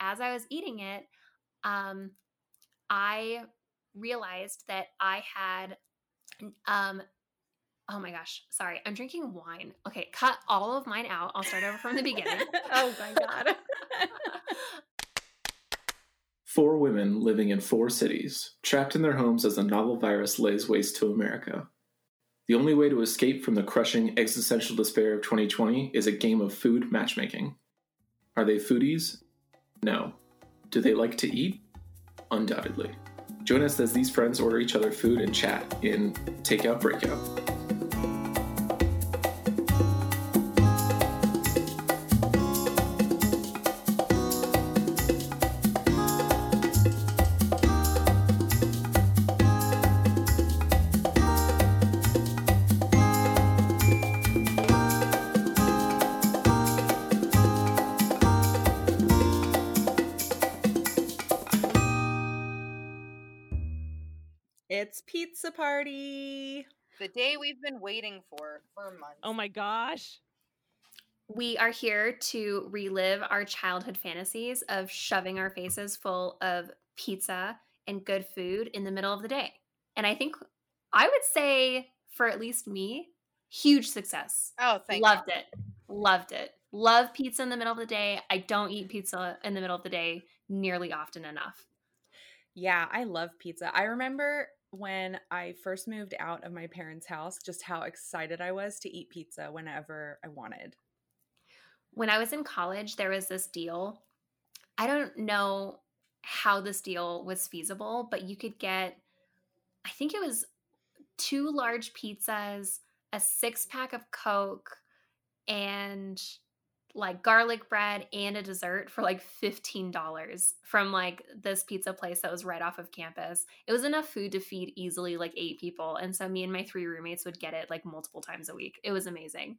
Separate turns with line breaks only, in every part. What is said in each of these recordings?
as I was eating it, um, I realized that I had um oh my gosh sorry i'm drinking wine okay cut all of mine out i'll start over from the beginning
oh my god
Four women living in four cities, trapped in their homes as a novel virus lays waste to America. The only way to escape from the crushing existential despair of 2020 is a game of food matchmaking. Are they foodies? No. Do they like to eat? Undoubtedly. Join us as these friends order each other food and chat in Takeout Breakout.
Party.
The day we've been waiting for for oh months.
Oh my gosh.
we are here to relive our childhood fantasies of shoving our faces full of pizza and good food in the middle of the day. And I think I would say for at least me, huge success.
Oh, thank
Loved
God.
it. Loved it. Love pizza in the middle of the day. I don't eat pizza in the middle of the day nearly often enough.
Yeah, I love pizza. I remember when I first moved out of my parents' house, just how excited I was to eat pizza whenever I wanted.
when I was in college, there was this deal. I don't know how this deal was feasible, but you could get, I think it was two large pizzas, a six pack of Coke, and like garlic bread and a dessert for like $15 from like this pizza place that was right off of campus. It was enough food to feed easily like eight people. And so me and my three roommates would get it like multiple times a week. It was amazing.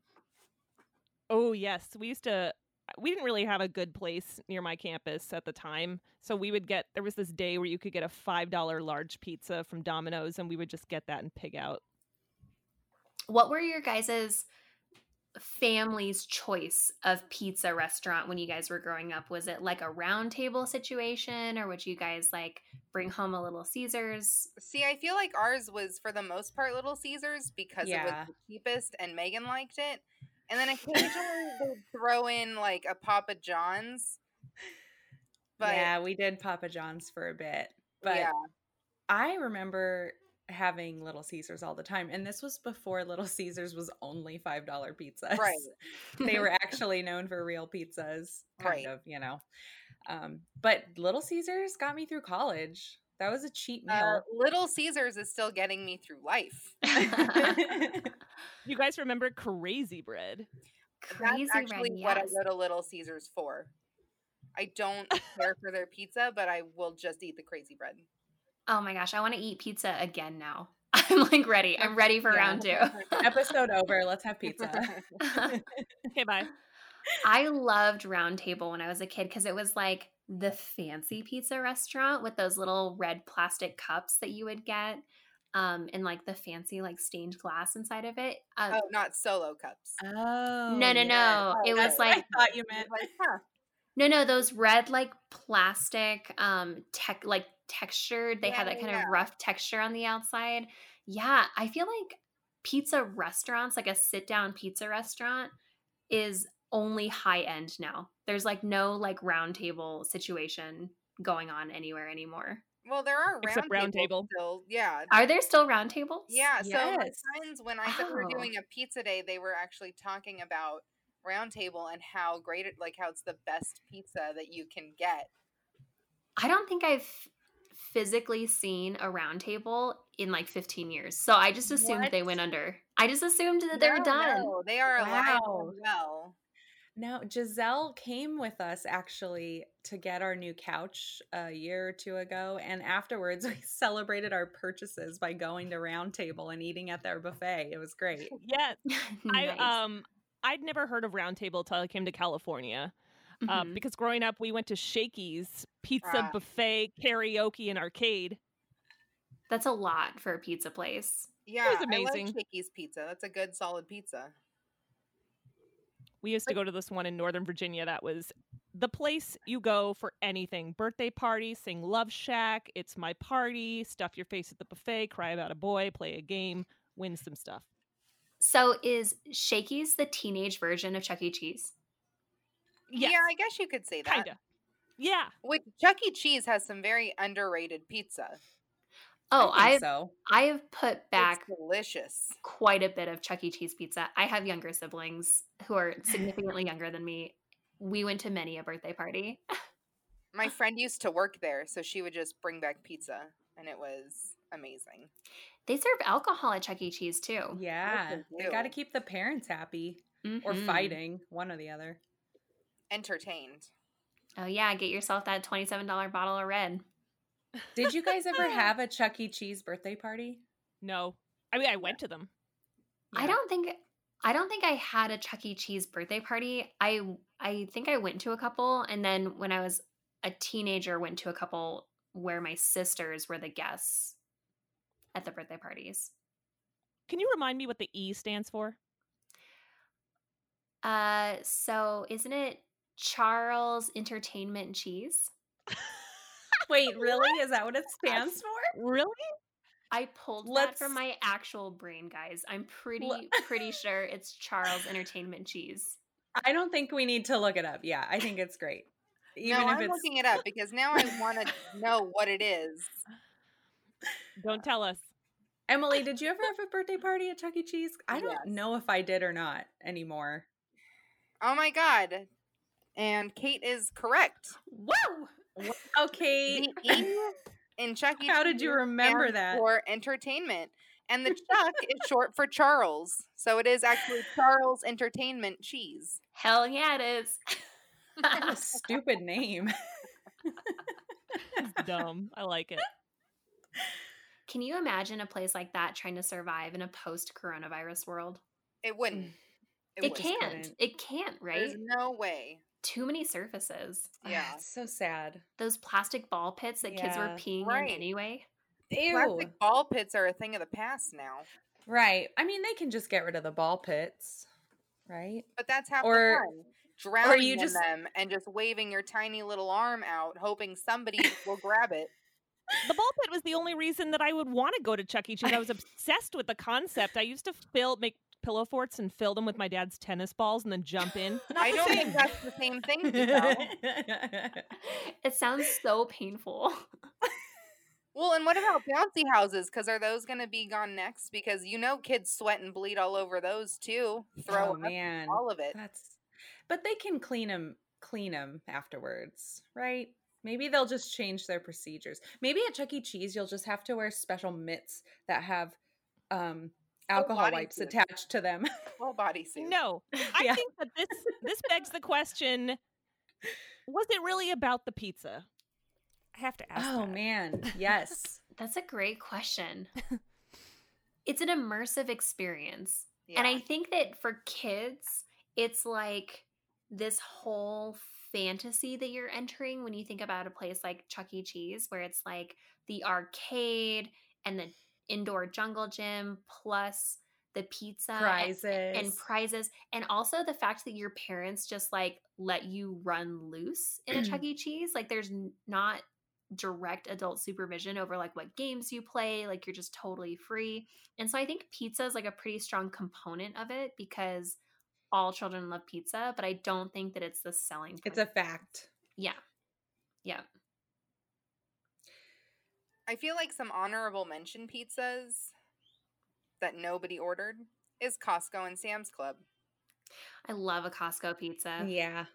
Oh yes, we used to. We didn't really have a good place near my campus at the time, so we would get. There was this day where you could get a five dollar large pizza from Domino's, and we would just get that and pig out.
what were your guys's family's choice of pizza restaurant when you guys were growing up was it like a round table situation or would you guys like bring home a little caesars
See, I feel like ours was for the most part Little Caesars because it was the cheapest and Megan liked it. And then occasionally they'd throw in like a Papa John's. But
yeah, we did Papa John's for a bit. But
yeah,
I remember having Little Caesars all the time. And this was before Little Caesars was only $5 pizzas.
right.
they were actually known for real pizzas, kind
Right.
of, you know. Um, but Little Caesars got me through college. That was a cheap
Uh,
meal.
Little Caesars is still getting me through life.
You guys remember Crazy Bread?
crazy
That's actually
Red,
what I go to Little Caesars for. I don't care for their pizza, but I will just eat the crazy bread.
Oh my gosh i want to eat pizza again now i'm like ready i'm ready for
Yeah.
round two
Episode over. Let's have pizza.
Okay, bye.
I loved Round Table when I was a kid because it was like the fancy pizza restaurant with those little red plastic cups that you would get, um, and like the fancy like stained glass inside of it. Uh,
oh, not solo cups.
Oh.
no, no,
yes.
no!
Oh,
It was like
I thought you meant.
Like, huh.
no, no, those red like plastic, um, tech like textured. They had
Yeah,
that kind
yeah.
of rough texture on the outside. Yeah, I feel like pizza restaurants, like a sit down pizza restaurant, is only high end now. There's like no like round table situation going on anywhere anymore.
Well, there are round,
Except round
tables
table.
still. Yeah.
Are there still round tables?
Yeah. So my
Yes.
friends, when I said we were
Oh.
doing a pizza day, they were actually talking about round table and how great it like how it's the best pizza that you can get.
I don't think I've physically seen a round table in like 15 years. So I just assumed they went under. I just assumed that they were done.
no, they are alive
Wow.
and well.
No, Giselle came with us actually to get our new couch a year or two ago. And afterwards, we celebrated our purchases by going to Round Table and eating at their buffet. It was great.
Yeah,
Nice.
I um I'd never heard of Round Table till I came to California. Uh,
Mhm.
because growing up, we went to Shakey's Pizza
Ah.
Buffet, karaoke, and arcade.
That's a lot for a pizza place.
Yeah,
amazing.
I like Shakey's pizza. That's a good solid pizza.
We used to go to this one in Northern Virginia that was the place you go for anything birthday party, sing Love Shack, it's my party, stuff your face at the buffet, cry about a boy, play a game, win some stuff.
So is Shakey's the teenage version of Chuck E. Cheese?
Yes,
Yeah, I guess you could say that.
kinda. Yeah.
Which Chuck E. Cheese has some very underrated pizza.
Oh,
I think
I've
so.
I have put back
It's delicious.
quite a bit of Chuck E. Cheese pizza. I have younger siblings who are significantly younger than me. We went to many a birthday party.
My friend used to work there, so she would just bring back pizza, and it was amazing.
They serve alcohol at Chuck E. Cheese too.
Yeah,
they
they got to keep the parents happy or
Mhm.
fighting, one or the other.
Entertained.
Oh yeah, get yourself that twenty-seven dollar bottle of red.
Did you guys ever have a Chuck E. Cheese birthday party?
No. I mean, I went to them.
I don't think I don't think I had a Chuck E. Cheese birthday party. I I think I went to a couple, and then when I was a teenager, went to a couple where my sisters were the guests at the birthday parties.
Can you remind me what the E stands for?
Uh, so isn't it Charles Entertainment Cheese?
Wait, really? Is that what it stands for?
Really?
I pulled that
Let's-
from my actual brain, guys. I'm pretty
Le-
pretty sure it's Charles Entertainment Cheese.
I don't think we need to look it up. Yeah, I think it's great. Even
no,
if
I'm
it's
looking it up because now I want to know what it is.
Don't tell us.
Emily, did you ever have a birthday party at Chuck E. Cheese? I don't
Yes.
know if I did or not anymore.
Oh my god! And Kate is correct.
Whoa!
Okay.
The E in Chuck E.
How did you remember that?
For entertainment, and the Chuck is short for Charles, so it is actually Charles Entertainment Cheese.
Hell yeah, it is.
What a stupid name.
It's dumb. I like it.
Can you imagine a place like that trying to survive in a post-coronavirus world?
It wouldn't.
Mm.
It, can't.
couldn't.
It can't, right?
There's no way.
Too many surfaces.
Ah,
Yeah.
it's so sad.
Those plastic ball pits that kids were peeing
Right.
in anyway.
Ew.
Plastic ball pits are a thing of the past now,
Right. I mean, they can just get rid of the ball pits, right?
but that's half
Or-
the fun. Drowning
you
in
just-
them and just waving your tiny little arm out, hoping somebody will grab it.
The ball pit was the only reason that I would want to go to Chuck E. Cheese. I was obsessed with the concept. I used to fill make pillow forts and fill them with my dad's tennis balls and then jump in. Not
I don't
same.
think that's the same thing.
It sounds so painful.
Well, and what about bouncy houses? Because are those going to be gone next? Because you know kids sweat and bleed all over those too. Throw
oh
up
man,
all of it.
that's. But they can clean them, clean them afterwards, right? Maybe they'll just change their procedures. Maybe at Chuck E. Cheese, you'll just have to wear special mitts that have um, alcohol wipes
bodysuit.
attached to them.
Full bodysuit.
No, I
Yeah.
think that this this begs the question: Was it really about the pizza? I have to ask.
oh
that.
man, yes.
That's a great question. it's an immersive experience.
Yeah.
And I think that for kids, it's like this whole fantasy that you're entering when you think about a place like Chuck E. Cheese, where it's like the arcade and the indoor jungle gym plus the pizza and-
Prizes
and prizes and also the fact that your parents just like let you run loose in a Chuck E. Cheese like there's not direct adult supervision over like what games you play like you're just totally free and so I think pizza is like a pretty strong component of it because all children love pizza but I don't think that it's the selling point.
It's a fact.
yeah yeah
I feel like some honorable mention pizzas that nobody ordered is Costco and Sam's Club.
I love a Costco pizza
Yeah.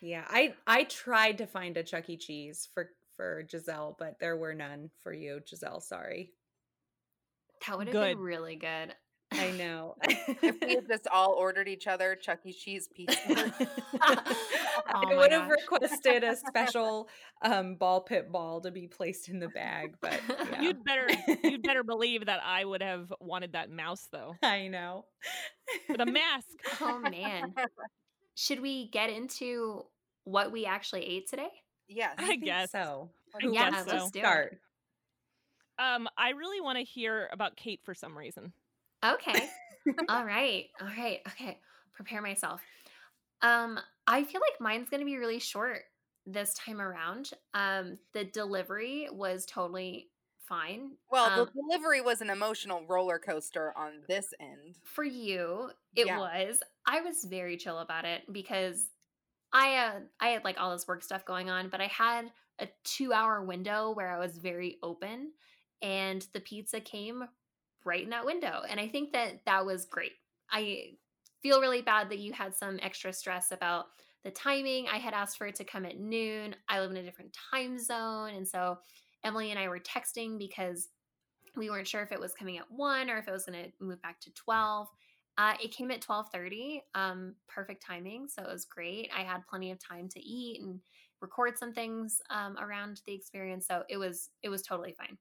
Yeah. I I tried to find a Chuck E. Cheese for for Giselle, but there were none for you, Giselle. Sorry.
that would have
Good.
been really good
I know.
If we had just all ordered each other Chuck E. Cheese pizza.
Oh
I would have
gosh.
requested a special um, ball pit ball to be placed in the bag, but yeah.
You'd better you'd better believe that I would have wanted that mouse though.
I know.
For the mask.
oh man should we get into what we actually ate today
yes.
I
think
guess.
so.
I
Yeah,
guess
to
let's do it.
start?
Um, I really want to hear about Kate for some reason.
Okay. All right. All right. Okay. Prepare myself. Um, I feel like mine's going to be really short this time around. Um, the delivery was totally fine.
Well,
Um,
the delivery was an emotional roller coaster on this end.
for you, it
Yeah.
was. I was very chill about it because I uh, I had like all this work stuff going on, but I had a two hour window where I was very open, and the pizza came right in that window, and I think that that was great. I feel really bad that you had some extra stress about the timing. I had asked for it to come at noon. I live in a different time zone, and so Emily and I were texting because we weren't sure if it was coming at one or if it was going to move back to 12 uh, it came at 12.30 um, perfect timing so it was great i had plenty of time to eat and record some things um, around the experience so it was it was totally fine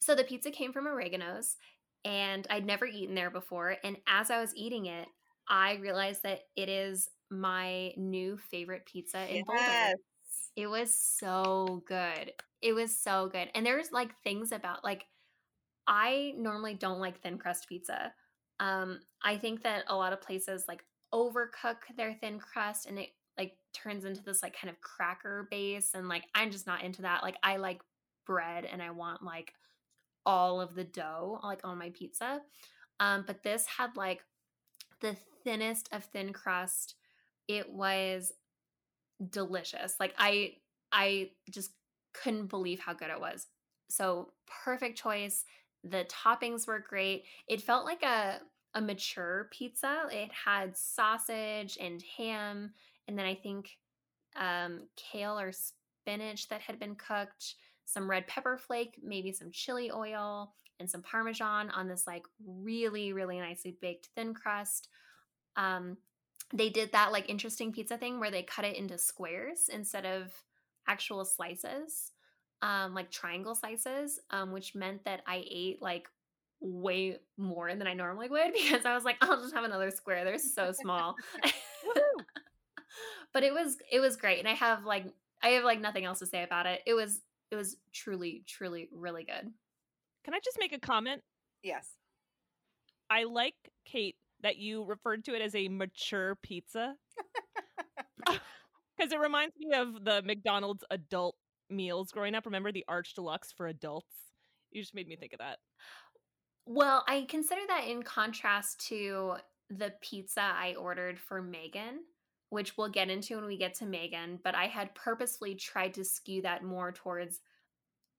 so the pizza came from oregano's and i'd never eaten there before and as i was eating it i realized that it is my new favorite pizza in boulder it was so good. It was so good. And there's like things about like I normally don't like thin crust pizza. Um I think that a lot of places like overcook their thin crust and it like turns into this like kind of cracker base and like I'm just not into that. Like I like bread and I want like all of the dough like on my pizza. Um but this had like the thinnest of thin crust. It was delicious. Like I I just couldn't believe how good it was. So perfect choice. The toppings were great. It felt like a a mature pizza. It had sausage and ham, and then I think um, kale or spinach that had been cooked, some red pepper flake, maybe some chili oil, and some parmesan on this like really really nicely baked thin crust. Um, they did that like interesting pizza thing where they cut it into squares instead of actual slices um like triangle slices um which meant that i ate like way more than i normally would because i was like i'll just have another square. They're so small. But it was it was great and i have like i have like nothing else to say about it. It was it was truly truly really good
Can I just make a comment?
Yes.
I like Kate that you referred to it as a mature pizza because it reminds me of the McDonald's adult meals growing up. Remember the Arch Deluxe for adults? You just made me think of that.
Well, I consider that in contrast to the pizza I ordered for Megan, which we'll get into when we get to Megan, but I had purposefully tried to skew that more towards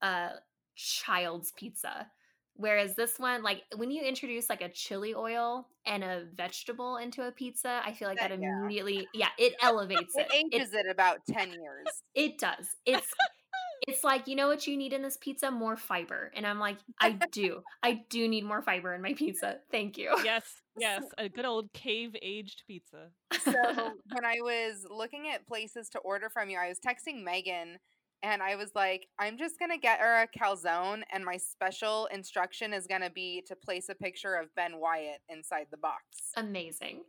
a child's pizza. Whereas this one, like when you introduce like a chili oil and a vegetable into a pizza, I feel like that,
That-
immediately, yeah, it elevates
It
it.
ages it about 10 years.
It does. It's it's like, you know what you need in this pizza? More fiber. And I'm like, I do. I do need more fiber in my pizza. Thank you.
Yes, yes, a good old cave aged pizza.
So when I was looking at places to order from you, I was texting Megan and I was like, I'm just going to get her a calzone and my special instruction is going to be to place a picture of Ben Wyatt inside the box.
Amazing.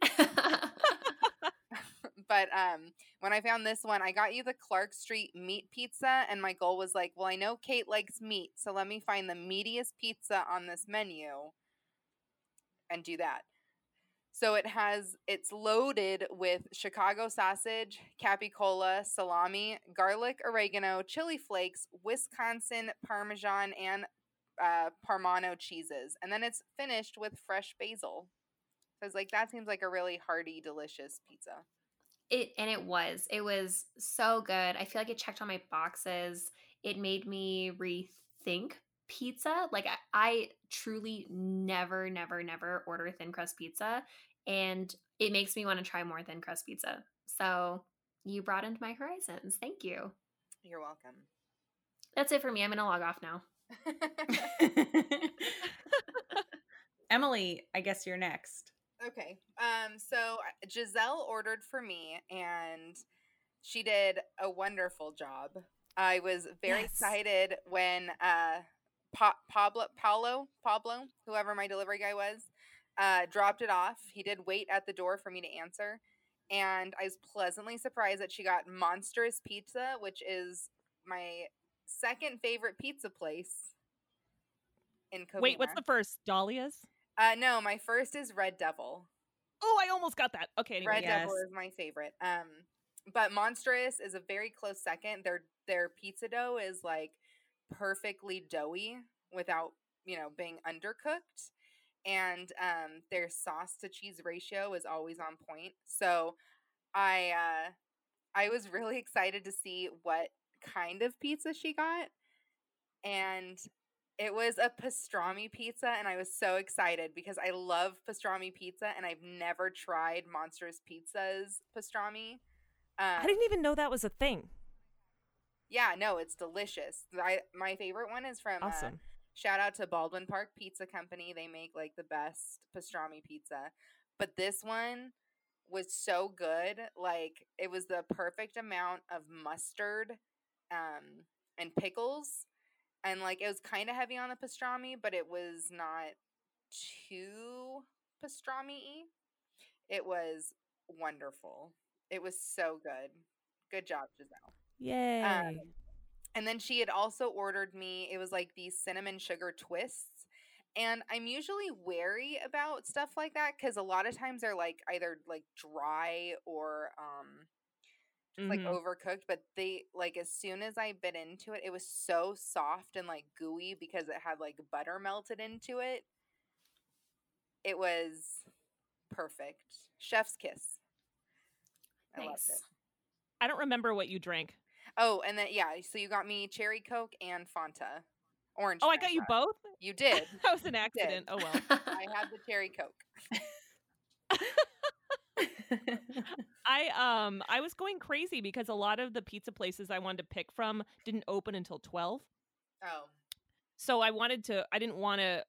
But um when I found this one, I got you the Clark Street meat pizza and my goal was like, well, I know Kate likes meat, so let me find the meatiest pizza on this menu and do that. So it has it's loaded with Chicago sausage, capicola, salami, garlic, oregano, chili flakes, Wisconsin parmesan and uh, parmano cheeses. And then it's finished with fresh basil. So I was like, that seems like a really hearty, delicious pizza.
It and it was. It was so good. I feel like it checked all my boxes. It made me rethink pizza. Like I, I truly never, never, never order thin crust pizza. And it makes me want to try more thin crust pizza. So you broadened my horizons. Thank you.
You're welcome.
That's it for me. I'm gonna log off now.
Emily, I guess you're next.
Okay. Um. So uh, Giselle ordered for me, and she did a wonderful job. I was very
Yes.
excited when uh, pa- Pablo, Paulo, Pablo, whoever my delivery guy was, uh, dropped it off. He did wait at the door for me to answer, and I was pleasantly surprised that she got Monstrous Pizza, which is my second favorite pizza place in Covina.
Wait, what's the first? Dahlia's?
Uh, no, my first is Red Devil.
Oh, I almost got that. Okay, anyway.
Red
yes.
Devil is my favorite. Um, but Monstrous is a very close second. Their their pizza dough is like perfectly doughy without you know being undercooked, and um, their sauce to cheese ratio is always on point. So I uh, I was really excited to see what kind of pizza she got, and it was a pastrami pizza, and I was so excited because I love pastrami pizza, and I've never tried Monstrous Pizza's pastrami. Um,
I didn't even know that was a thing.
yeah, no, it's delicious. I my favorite one is from uh,
Awesome.
shout out to Baldwin Park Pizza Company. They make like the best pastrami pizza. But this one was so good. Like it was the perfect amount of mustard um and pickles. And like it was kind of heavy on the pastrami, but it was not too pastrami-y. It was wonderful. It was so good. Good job, Giselle.
Yay.
Um, and then she had also ordered me, it was like these cinnamon sugar twists. And I'm usually wary about stuff like that because a lot of times they're like either like dry or um just like
mm-hmm.
overcooked. But they like as soon as I bit into it, it was so soft and like gooey because it had like butter melted into it. It was perfect. Chef's kiss. I loved it.
I don't remember what you drank.
Oh, and then yeah, so you got me cherry coke and Fanta, orange.
Oh, I got you both?
You did.
That was an accident. Oh well.
I had the cherry coke.
I um I was going crazy because a lot of the pizza places I wanted to pick from didn't open until 12.
Oh,
So I wanted to I didn't want to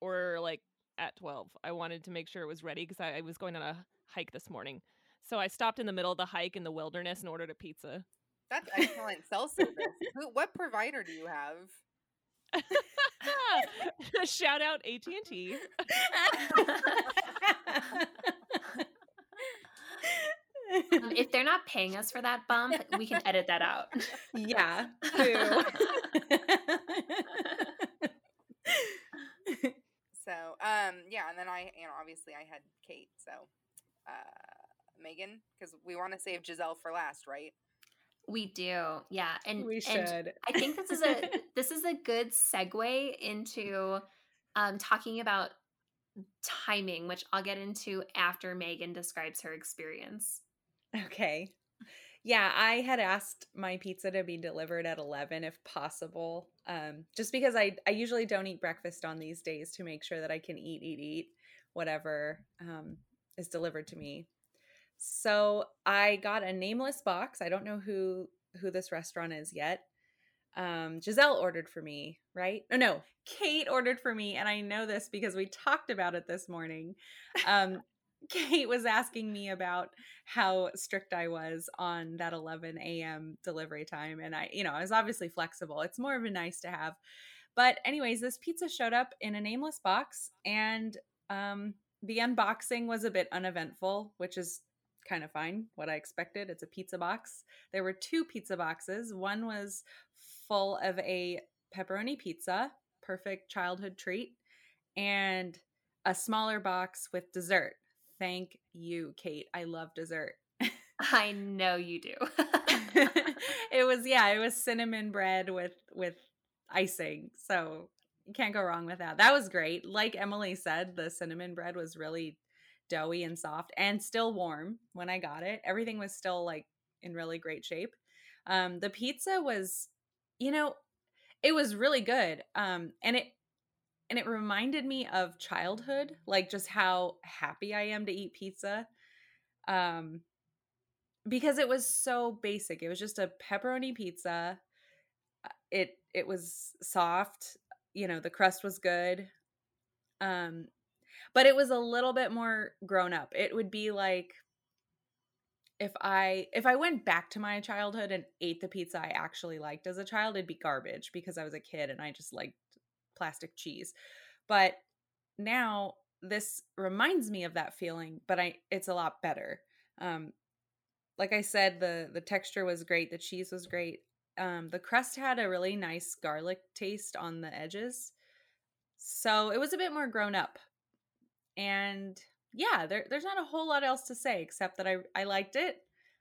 order like at 12. I wanted to make sure it was ready because I, I was going on a hike this morning. So I stopped in the middle of the hike in the wilderness and ordered a pizza.
that's excellent cell service. Who, what provider do you have?
Shout out AT&T.
Um, if they're not paying us for that bump, we can edit that out.
yeah.
So, um, yeah, and then I, you know, obviously I had Kate. So, uh, Megan, because we want to save Giselle for last, right?
We do, yeah, and
we
and
should.
I think this is a this is a good segue into um, talking about timing, which I'll get into after Megan describes her experience.
Okay. Yeah, I had asked my pizza to be delivered at 11 if possible. Um just because I I usually don't eat breakfast on these days to make sure that I can eat eat eat whatever um is delivered to me. So, I got a nameless box. I don't know who who this restaurant is yet. Um Giselle ordered for me, right? No, no. Kate ordered for me and I know this because we talked about it this morning. Um Kate was asking me about how strict I was on that 11 a.m. delivery time. And I, you know, I was obviously flexible. It's more of a nice to have. But, anyways, this pizza showed up in a nameless box, and um, the unboxing was a bit uneventful, which is kind of fine. What I expected. It's a pizza box. There were two pizza boxes. One was full of a pepperoni pizza, perfect childhood treat, and a smaller box with dessert. Thank you, Kate. I love dessert.
I know you do.
it was yeah, it was cinnamon bread with with icing. So you can't go wrong with that. That was great. Like Emily said, the cinnamon bread was really doughy and soft and still warm when I got it. Everything was still like in really great shape. Um the pizza was you know, it was really good. Um and it and it reminded me of childhood, like just how happy I am to eat pizza. Um because it was so basic. It was just a pepperoni pizza. Uh, It it was soft, you know, the crust was good. Um but it was a little bit more grown up. It would be like if I if I went back to my childhood and ate the pizza I actually liked as a child, it'd be garbage because I was a kid and I just liked plastic cheese. But now this reminds me of that feeling, but I it's a lot better. Um like I said, the the texture was great, the cheese was great. Um the crust had a really nice garlic taste on the edges. So it was a bit more grown up. And yeah, there, there's not a whole lot else to say except that I, I liked it.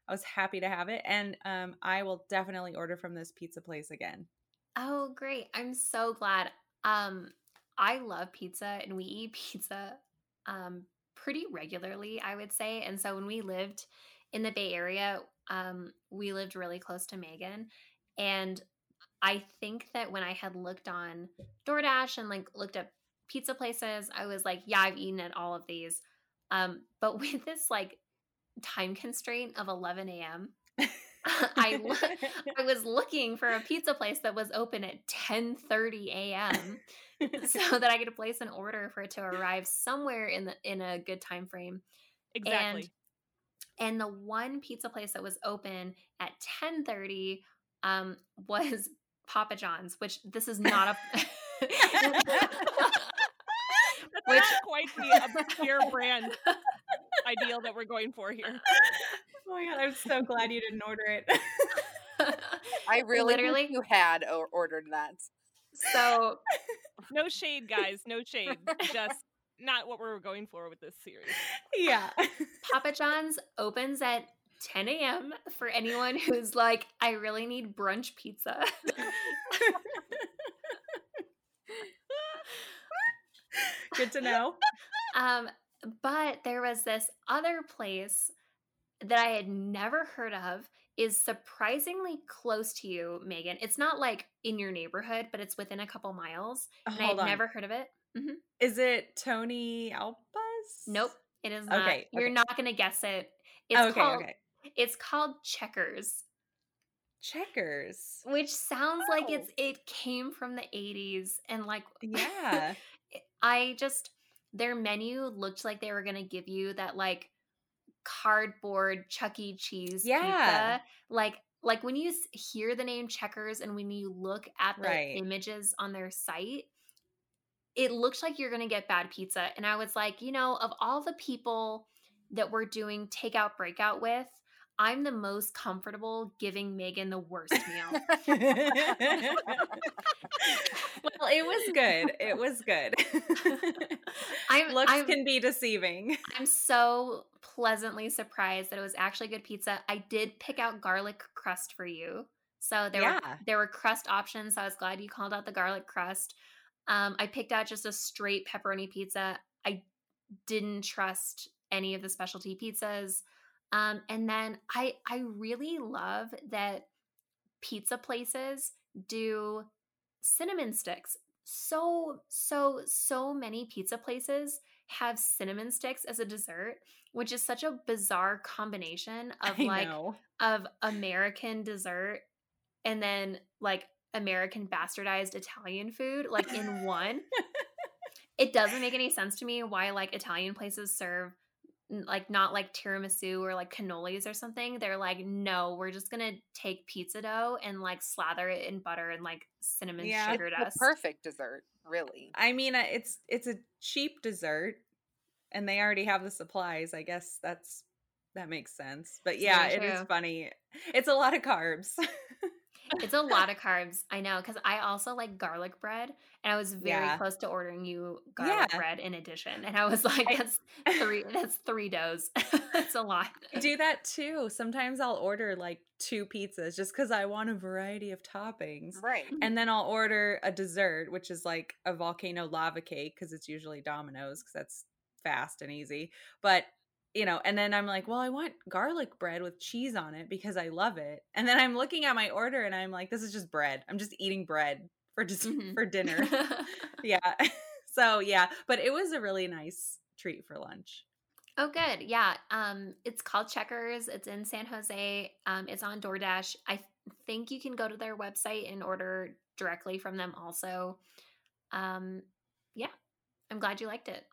I was happy to have it. And um, I will definitely order from this pizza place again.
Oh, great. I'm so glad. Um, I love pizza and we eat pizza um, pretty regularly, I would say. And so when we lived in the Bay Area, um, we lived really close to Megan. And I think that when I had looked on DoorDash and like looked up pizza places, I was like, yeah, I've eaten at all of these. Um, but with this like time constraint of 11 a.m., I lo- I was looking for a pizza place that was open at 10:30 a.m. so that I could place an order for it to arrive somewhere in the in a good time frame.
Exactly.
And, and the one pizza place that was open at 10:30 um, was Papa John's, which this is not a
That's
Which-
not quite the obscure brand ideal that we're going for here.
Oh my god, I'm so glad you didn't order it.
I really
Literally.
wish you had ordered that.
so
No shade, guys. No shade. Just not what we're going for with this series.
yeah.
Papa John's opens at 10 a.m. for anyone who's like, I really need brunch pizza.
Good to know.
um, but there was this other place that I had never heard of is surprisingly close to you, Megan. It's not like in your neighborhood, but it's within a couple miles. Uh, and I
Hold
had
on.
never heard of it. Mm-hmm.
Is it Tony Alba's?
Nope, it is not.
Okay,
You're
okay.
not gonna guess it. It's
okay,
called
okay.
it's called Checkers.
Checkers.
which sounds like
Oh.
it's it came from the 80s and like
Yeah.
i just their menu looked like they were gonna give you that like cardboard chuck e cheese
Yeah.
pizza like like when you hear the name checkers and when you look at the
Right.
images on their site it looks like you're gonna get bad pizza and i was like you know of all the people that we're doing takeout breakout with i'm the most comfortable giving megan the worst meal
well, it was good. It was good.
I'm,
Looks
I'm,
can be deceiving.
I'm so pleasantly surprised that it was actually good pizza. I did pick out garlic crust for you. So there were there were crust options. So I was glad you called out the garlic crust. Um, I picked out just a straight pepperoni pizza. I didn't trust any of the specialty pizzas. Um, and then I I really love that pizza places do cinnamon sticks. So so so many pizza places have cinnamon sticks as a dessert, which is such a bizarre combination of
I
like
know.
of American dessert and then like American bastardized Italian food like in one. it doesn't make any sense to me why like Italian places serve like not like tiramisu or like cannolis or something. They're like, no, we're just gonna take pizza dough and like slather it in butter and like cinnamon
Yeah.
sugar
It's
dust.
the perfect dessert, really.
I mean, uh, it's it's a cheap dessert, and they already have the supplies. I guess that's that makes sense. But yeah, it is funny. It's a lot of carbs.
It's a lot of carbs. I know because I also like garlic bread, and I was very
Yeah.
close to ordering you garlic
Yeah.
bread in addition. And I was like, "That's three. that's three doughs. that's a lot."
I do that too. Sometimes I'll order like two pizzas just because I want a variety of toppings.
Right.
And then I'll order a dessert, which is like a volcano lava cake because it's usually Domino's because that's fast and easy. But you know, and then I'm like, well, I want garlic bread with cheese on it because I love it. And then I'm looking at my order and I'm like, this is just bread. I'm just eating bread for just
Mhm.
for dinner. yeah. so yeah, but it was a really nice treat for lunch.
oh, good. Yeah. Um, it's called Checkers. It's in San Jose. Um, it's on DoorDash. I th- think you can go to their website and order directly from them. Also, um, yeah. I'm glad you liked it.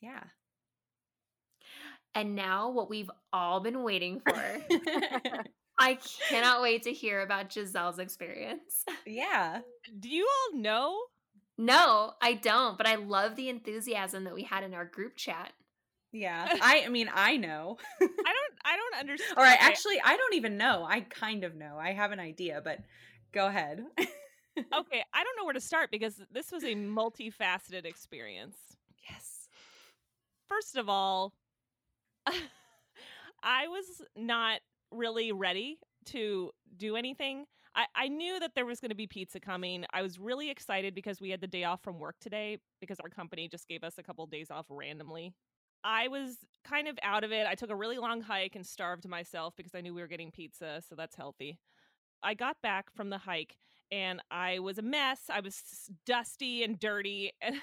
Yeah.
And now, what we've all been waiting for. I cannot wait to hear about Giselle's experience.
yeah.
Do you all know?
No, I don't, but I love the enthusiasm that we had in our group chat.
Yeah. I I mean, I know.
I don't. I don't understand.
Or I actually I don't even know. I kind of know. I have an idea, but go ahead.
okay, I don't know where to start because this was a multifaceted experience. First of all, I was not really ready to do anything. I, I knew that there was going to be pizza coming. I was really excited because we had the day off from work today because our company just gave us a couple of days off randomly. I was kind of out of it. I took a really long hike and starved myself because I knew we were getting pizza, so that's healthy. I got back from the hike and I was a mess. I was dusty and dirty. And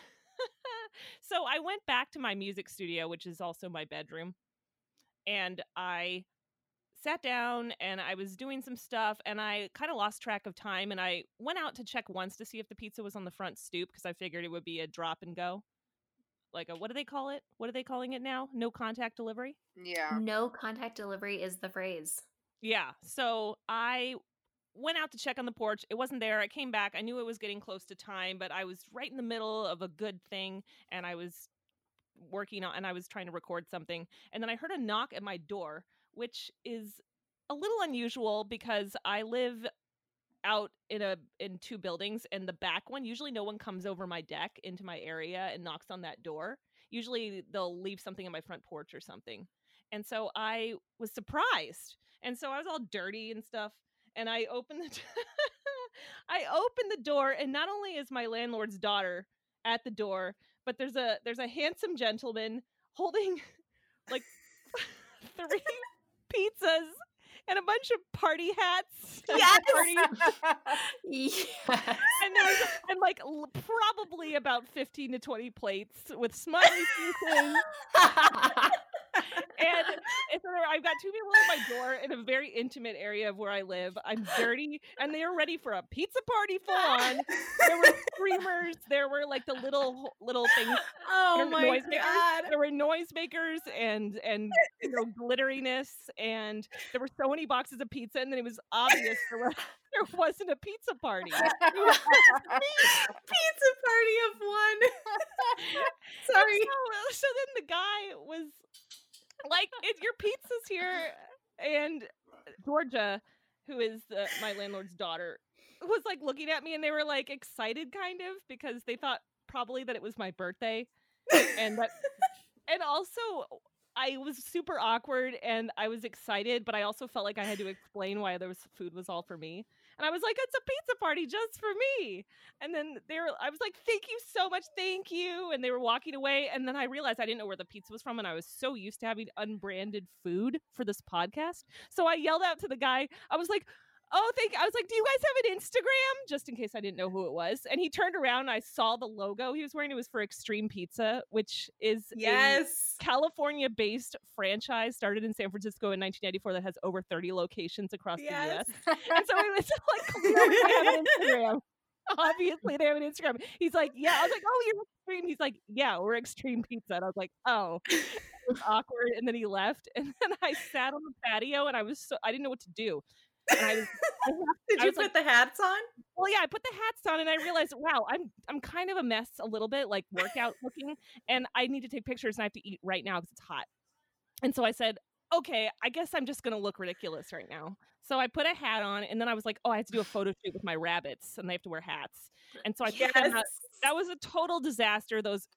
so I went back to my music studio, which is also my bedroom. And I sat down and I was doing some stuff and I kind of lost track of time. And I went out to check once to see if the pizza was on the front stoop because I figured it would be a drop and go. Like a, what do they call it? What are they calling it now? No contact delivery?
Yeah.
No contact delivery is the phrase.
Yeah. So I went out to check on the porch. It wasn't there. I came back. I knew it was getting close to time, but I was right in the middle of a good thing and I was working on and I was trying to record something. And then I heard a knock at my door, which is a little unusual because I live out in a in two buildings and the back one usually no one comes over my deck into my area and knocks on that door. Usually they'll leave something on my front porch or something. And so I was surprised. And so I was all dirty and stuff and I open the I open the door and not only is my landlord's daughter at the door, but there's a there's a handsome gentleman holding like three pizzas and a bunch of party hats.
Yes!
Party,
yes.
and there's and like l- probably about 15 to 20 plates with smiley faces and it's I've got two people at my door in a very intimate area of where I live. I'm dirty, and they are ready for a pizza party full on. There were streamers. There were like the little little things.
Oh my
noisemakers.
god.
There were noisemakers and and you know glitteriness, and there were so many boxes of pizza, and then it was obvious there, was, there wasn't a pizza party.
Pizza party of one. Sorry.
So, so then the guy was like, it, "Your pizza's here," and uh, Georgia, who is the, my landlord's daughter, was like looking at me, and they were like excited, kind of, because they thought probably that it was my birthday, and that, and also. I was super awkward and I was excited, but I also felt like I had to explain why there was food was all for me. And I was like, it's a pizza party just for me. And then they were, I was like, thank you so much. Thank you. And they were walking away. And then I realized I didn't know where the pizza was from. And I was so used to having unbranded food for this podcast. So I yelled out to the guy, I was like, oh, thank you. I was like, do you guys have an Instagram? Just in case I didn't know who it was. And he turned around and I saw the logo he was wearing. It was for Extreme Pizza, which is a
Yes.
California based franchise started in San Francisco in 1994 that has over 30 locations across the US. And so it was like clearly they have an Instagram. Obviously, they have an Instagram. He's like, yeah. I was like, oh, you're extreme. He's like, yeah, we're extreme pizza. And I was like, oh, it was awkward. And then he left. And then I sat on the patio and I was so I didn't know what to do. I was,
Did you put
like-
the hats on?
well, yeah, I put the hats on and I realized, wow, I'm I'm kind of a mess a little bit, like workout looking, and I need to take pictures and I have to eat right now because it's hot. And so I said, okay, I guess I'm just gonna look ridiculous right now. So I put a hat on, and then I was like, oh, I have to do a photo shoot with my rabbits, and they have to wear hats. And so I out. That was a total disaster. Those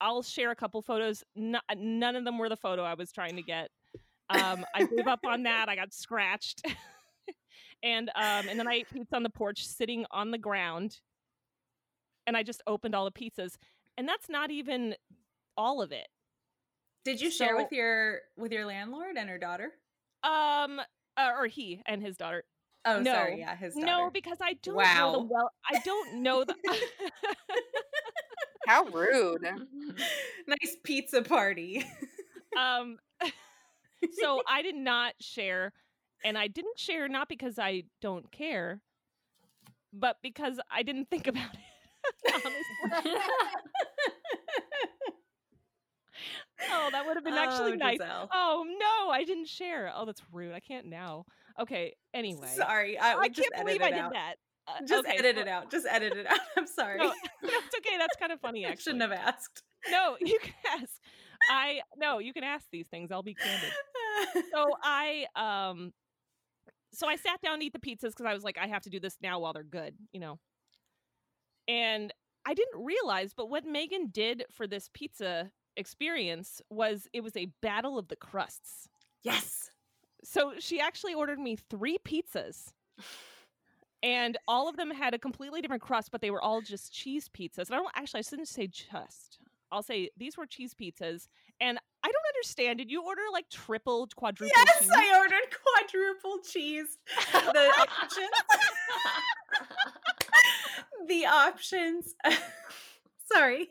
I'll share a couple photos. No, none of them were the photo I was trying to get. Um, I gave up on that. I got scratched, and um, and then I ate pizza on the porch, sitting on the ground, and I just opened all the pizzas, and that's not even all of it.
Did you share with your with your landlord and her daughter?
Um, uh, or he and his daughter.
Oh,
No.
sorry, yeah, his daughter.
No, because I don't know
Wow.
the well. I don't know the.
How rude.
nice pizza party.
um so i did not share and i didn't share not because i don't care but because i didn't think about it oh that would have been actually
Oh,
nice. Oh no i didn't share. Oh that's rude. I can't now. Okay anyway.
Sorry, I,
i can't believe i
it
did that. Uh,
Just
okay,
edit
so-
it out. Just edit it out. I'm sorry.
no, that's okay. That's kind of funny
I
actually.
shouldn't have asked.
no you can ask. I no you can ask these things. I'll be candid. So I um so I sat down to eat the pizzas because I was like, I have to do this now while they're good, you know. And I didn't realize, but what Megan did for this pizza experience was it was a battle of the crusts.
Yes.
So she actually ordered me three pizzas. And all of them had a completely different crust, but they were all just cheese pizzas. And I don't actually I shouldn't say just. I'll say these were cheese pizzas. And I don't understand. Did you order like triple, quadruple
Yes,
cheese?
I ordered quadruple cheese. The options. the options. Sorry.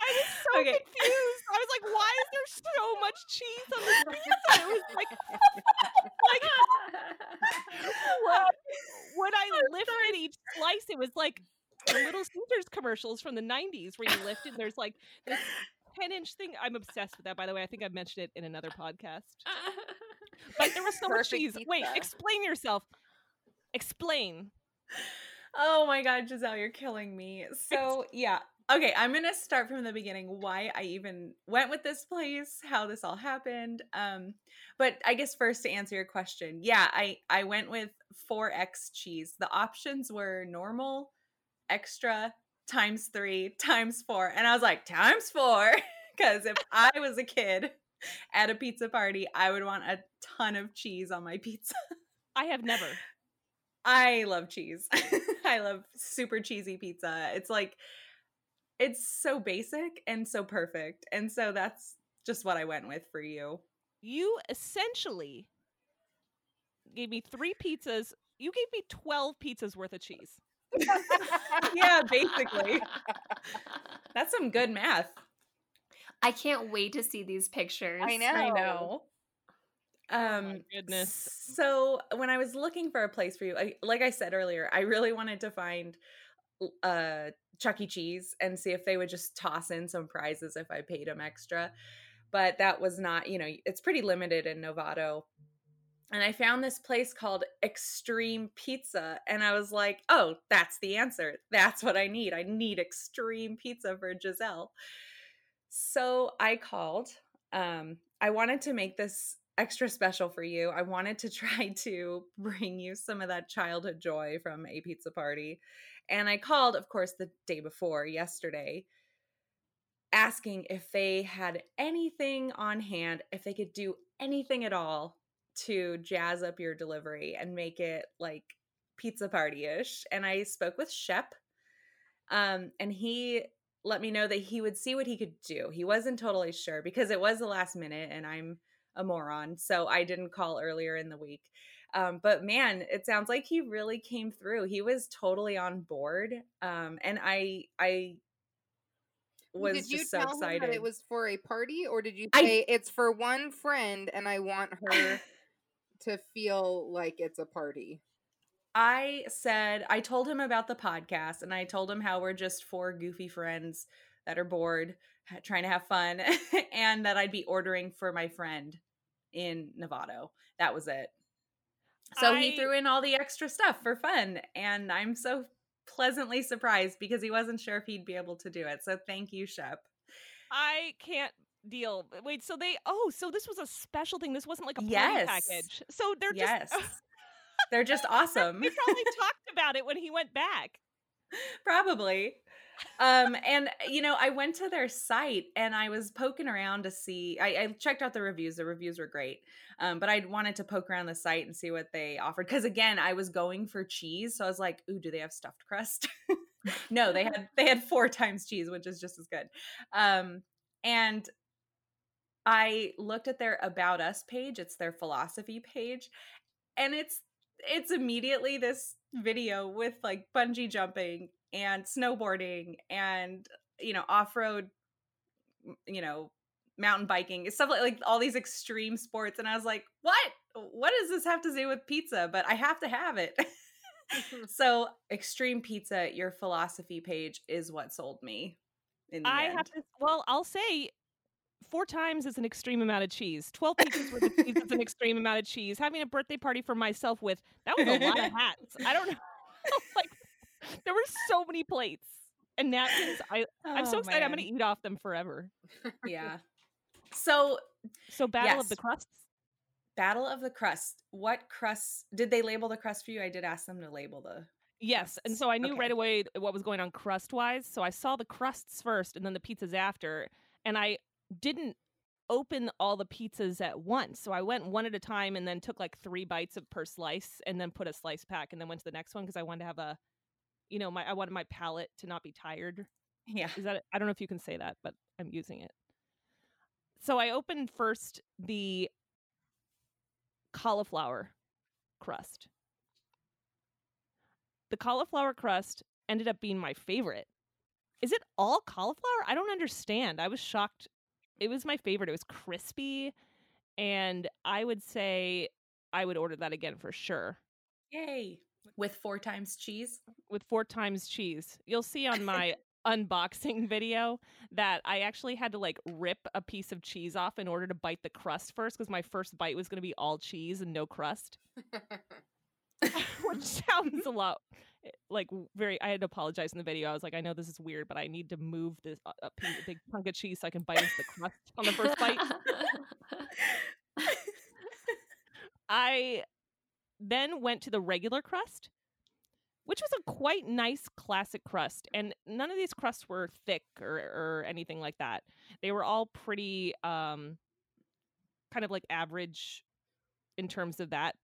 I was so
Okay.
confused. I was like, why is there so much cheese on this pizza? It was like, like what? when I lifted each slice, it was like the Little Caesars commercials from the 90s where you lift it and there's like this 10 inch thing. I'm obsessed with that, by the way. I think I've mentioned it in another podcast. But there was so much
Perfect
cheese. Wait, explain yourself. Explain.
Oh my god, Giselle, you're killing me. So, yeah. Okay, I'm going to start from the beginning why I even went with this place, how this all happened. Um but I guess first to answer your question. Yeah, I I went with 4x cheese. The options were normal, extra, times 3, times 4. And I was like, times 4 because if I was a kid at a pizza party, I would want a ton of cheese on my pizza.
I have never.
I love cheese. I love super cheesy pizza. It's like it's so basic and so perfect. And so that's just what I went with for you.
You essentially gave me three pizzas. You gave me 12 pizzas worth of cheese.
yeah, basically. That's some good math.
I can't wait to see these pictures.
I know.
I know. Um
Oh goodness.
So when I was looking for a place for you, I, like I said earlier, I really wanted to find uh Chuck E. Cheese and see if they would just toss in some prizes if I paid them extra. But that was not, you know, it's pretty limited in Novato. And I found this place called Extreme Pizza. And I was like, oh, that's the answer. That's what I need. I need extreme pizza for Giselle. So I called. Um, I wanted to make this extra special for you. I wanted to try to bring you some of that childhood joy from a pizza party. And I called, of course, the day before, yesterday, asking if they had anything on hand, if they could do anything at all to jazz up your delivery and make it like pizza party ish. And I spoke with Shep, um, and he let me know that he would see what he could do. He wasn't totally sure because it was the last minute and I'm a moron. So I didn't call earlier in the week. Um, but man, it sounds like he really came through. He was totally on board. Um, and I, I was
did you
just so
tell him
excited.
that it was for a party, or did you
I-
say it's for one friend and I want her to feel like it's a party?
I said, I told him about the podcast and I told him how we're just four goofy friends that are bored, trying to have fun, and that I'd be ordering for my friend in Novato. That was it. So he threw in all the extra stuff for fun. And I'm so pleasantly surprised because he wasn't sure if he'd be able to do it. So thank you, Shep.
I can't deal. Wait, so they oh, so this was a special thing. This wasn't like a
Yes.
package. So they're
yes.
just
They're just awesome.
he probably talked about it when he went back.
probably um and you know i went to their site and i was poking around to see I, I checked out the reviews the reviews were great um but i wanted to poke around the site and see what they offered because again i was going for cheese so i was like ooh do they have stuffed crust no they had they had four times cheese which is just as good um and i looked at their about us page it's their philosophy page and it's it's immediately this video with like bungee jumping and snowboarding and you know off-road you know mountain biking stuff like, like all these extreme sports and i was like what? What does this have to do with pizza? But i have to have it. So extreme pizza your philosophy page is what sold me in the
I
end.
have to well, I'll say four times is an extreme amount of cheese. Twelve pizzas worth of cheese is an extreme amount of cheese. Having a birthday party for myself with that was a lot of hats. I don't know. like there were so many plates and napkins. I I'm so
Oh,
excited. I'm gonna eat off them forever.
yeah so
So battle of the crusts.
battle of the crust what crust did they label the crust for you i did ask them to label the
Yes, and so I knew right away what was going on crust wise. So I saw the crusts first, and then the pizzas after, and I didn't open all the pizzas at once. So I went one at a time and then took like three bites of per slice and then put a slice pack and then went to the next one because I wanted to have a you know, my I wanted my palate to not be tired.
Yeah.
Is that I don't know if you can say that, but I'm using it. So I opened first the cauliflower crust. The cauliflower crust ended up being my favorite. Is it all cauliflower? I don't understand. I was shocked. It was my favorite. It was crispy and I would say I would order that again for sure.
Yay. With four times cheese.
with four times cheese. You'll see on my unboxing video that I actually had to like rip a piece of cheese off in order to bite the crust first because my first bite was going to be all cheese and no crust, which sounds a lot like very. I had to apologize in the video. I was like, I know this is weird, but I need to move this a, a big chunk of cheese so I can bite into the crust on the first bite. I then went to the regular crust, which was a quite nice classic crust. And none of these crusts were thick or, or anything like that. They were all pretty um, kind of like average in terms of that.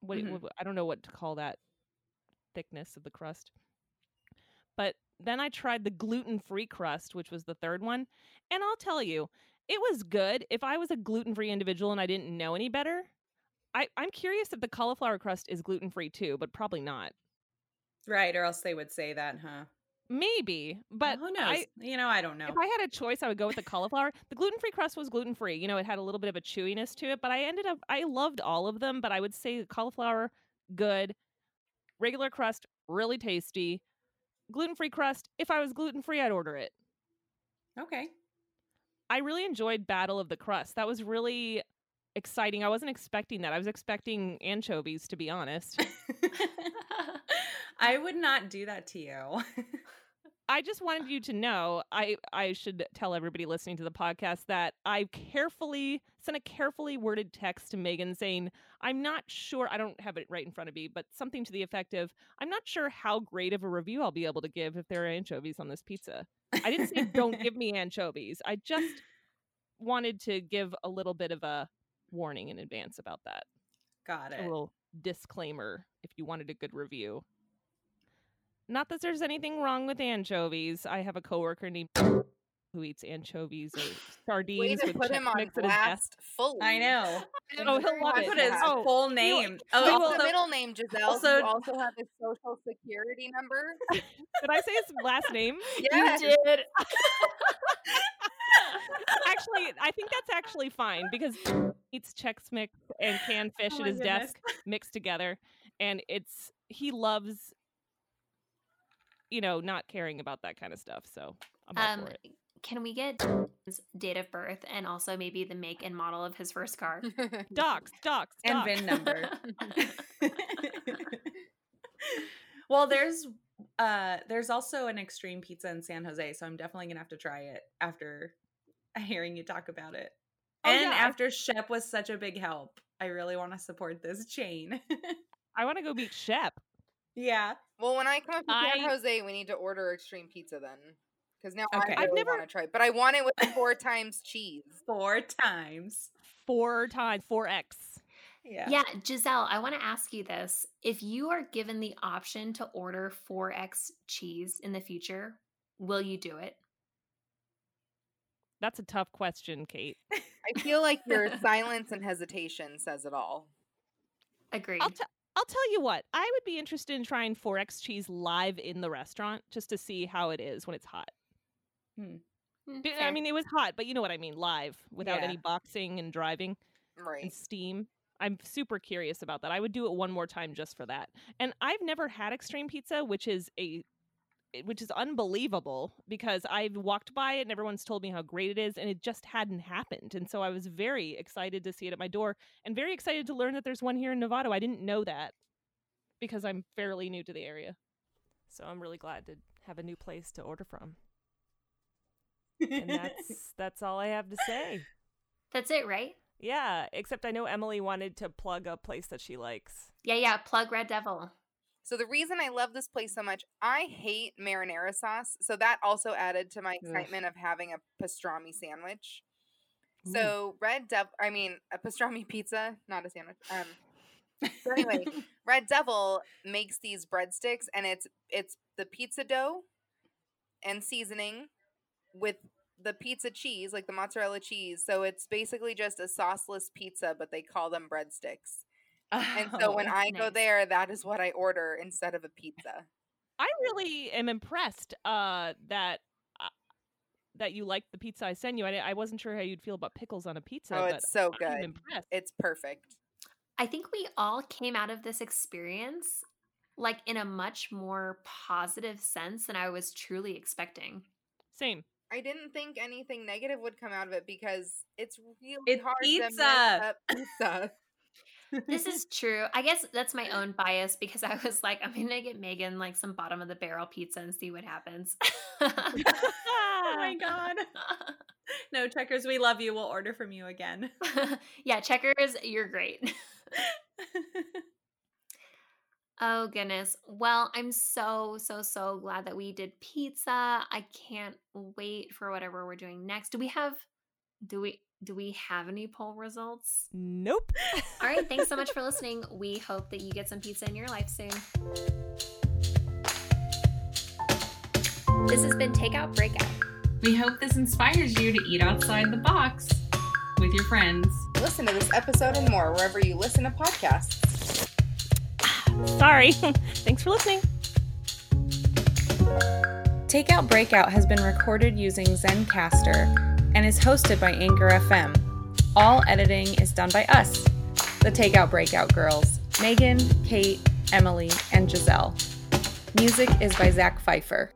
What,
Mhm.
what- I don't know what to call that thickness of the crust. But then I tried the gluten free crust, which was the third one. And I'll tell you, it was good. If I was a gluten free individual and I didn't know any better, I, I'm curious if the cauliflower crust is gluten free too, but probably not.
Right, or else they would say that, huh?
Maybe, but
who knows?
I,
you know, I don't know.
if I had a choice, I would go with the cauliflower. The gluten free crust was gluten free. You know, it had a little bit of a chewiness to it, but I ended up, I loved all of them, but I would say cauliflower, good. Regular crust, really tasty. Gluten free crust, if I was gluten free, I'd order it.
okay.
I really enjoyed Battle of the Crust. That was really exciting. I wasn't expecting that. I was expecting anchovies, to be honest.
I would not do that to you.
I just wanted you to know I I should tell everybody listening to the podcast that I carefully sent a carefully worded text to Megan saying I'm not sure I don't have it right in front of me but something to the effect of I'm not sure how great of a review I'll be able to give if there are anchovies on this pizza. I didn't say don't give me anchovies. I just wanted to give a little bit of a warning in advance about that.
Got it.
A little disclaimer if you wanted a good review. Not that there's anything wrong with anchovies. I have a coworker named who eats anchovies or
Way
sardines
to
with
put
Chex
him on
Mix at his desk.
blast fully.
I know.
Oh, he'll love
I
it.
put his
Oh,
full name. Oh,
What's
also,
the middle name, Giselle?
also-
you also have his social security number.
Did I say his last name?
Yes.
You did.
actually, I think that's actually fine because he eats Chex Mix and canned oh fish
Oh
at his
goodness.
desk mixed together, and it's he loves, you know, not caring about that kind of stuff. So I'm all
Um,
for it.
can we get his date of birth and also maybe the make and model of his first car?
Docs, docs,
and
docs.
VIN number. well, there's uh there's also an extreme pizza in San Jose, so I'm definitely gonna have to try it after hearing you talk about it.
Oh,
and
yeah,
after Shep was such a big help, I really want to support this chain.
I want to go meet Shep.
Yeah.
well, when I come up to San Jose, we need to order extreme pizza then. Because now
Okay.
I
I've
never-
want to try. But I want it with four times cheese.
Four times.
four times, four X.
Yeah.
Yeah, Giselle, I want to ask you this. If you are given the option to order 4X cheese in the future, will you do it?
That's a tough question, Kate.
I feel like your silence and hesitation says it all.
Agreed.
I'll, t- I'll tell you what. I would be interested in trying 4X cheese live in the restaurant just to see how it is when it's hot.
Mm,
D- I
fair.
mean, it was hot, but you know what I mean, live without
Yeah.
any boxing and driving and steam. I'm super curious about that. I would do it one more time just for that. And I've never had extreme pizza, which is a it- Eh, which is unbelievable because I've walked by it and everyone's told me how great it is and it just hadn't happened. And so I was very excited to see it at my door and very excited to learn that there's one here in Novato. I didn't know that because I'm fairly new to the area. So I'm really glad to have a new place to order from. And that's that's all I have to say.
That's it, right?
Yeah, except I know Emily wanted to plug a place that she likes.
Yeah, yeah. Plug Red Devil.
So the reason I love this place so much, I hate marinara sauce. So that also added to my
Ugh.
excitement of having a pastrami sandwich.
Ooh.
So Red Devil, I mean a pastrami pizza, not a sandwich. Um, so anyway, Red Devil makes these breadsticks, and it's it's the pizza dough and seasoning with the pizza cheese, like the mozzarella cheese. So it's basically just a sauceless pizza, but they call them breadsticks. And so when
Oh.
I go there, that is what I order instead of a pizza.
I really am impressed uh, that uh, that you liked the pizza I sent you. I, I wasn't sure how you'd feel about pickles on a pizza.
oh,
but
it's so
I'm
good.
impressed.
It's perfect.
I think we all came out of this experience like in a much more positive sense than I was truly expecting.
Same.
I didn't think anything negative would come out of it because it's really
It's
hard to
pizza.
mess up pizza.
This is true. I guess that's my own bias because I was like, I'm gonna get Megan like some bottom of the barrel pizza and see what happens.
oh my god. No, checkers, we love you. We'll order from you again.
yeah, checkers, you're great. Oh goodness. Well, I'm so so so glad that we did pizza. I can't wait for whatever we're doing next. Do we have do we do we have any poll results?
Nope.
All right, thanks so much for listening. We hope that you get some pizza in your life soon. This has been Takeout Breakout.
We hope this inspires you to eat outside the box with your friends.
Listen to this episode and more wherever you listen to podcasts.
Ah, sorry. Thanks for listening.
Takeout Breakout has been recorded using Zencastr and is hosted by Anchor FM. All editing is done by us, the Takeout Breakout girls Megan, Kate, Emily, and Giselle. Music is by Zach Pfeiffer.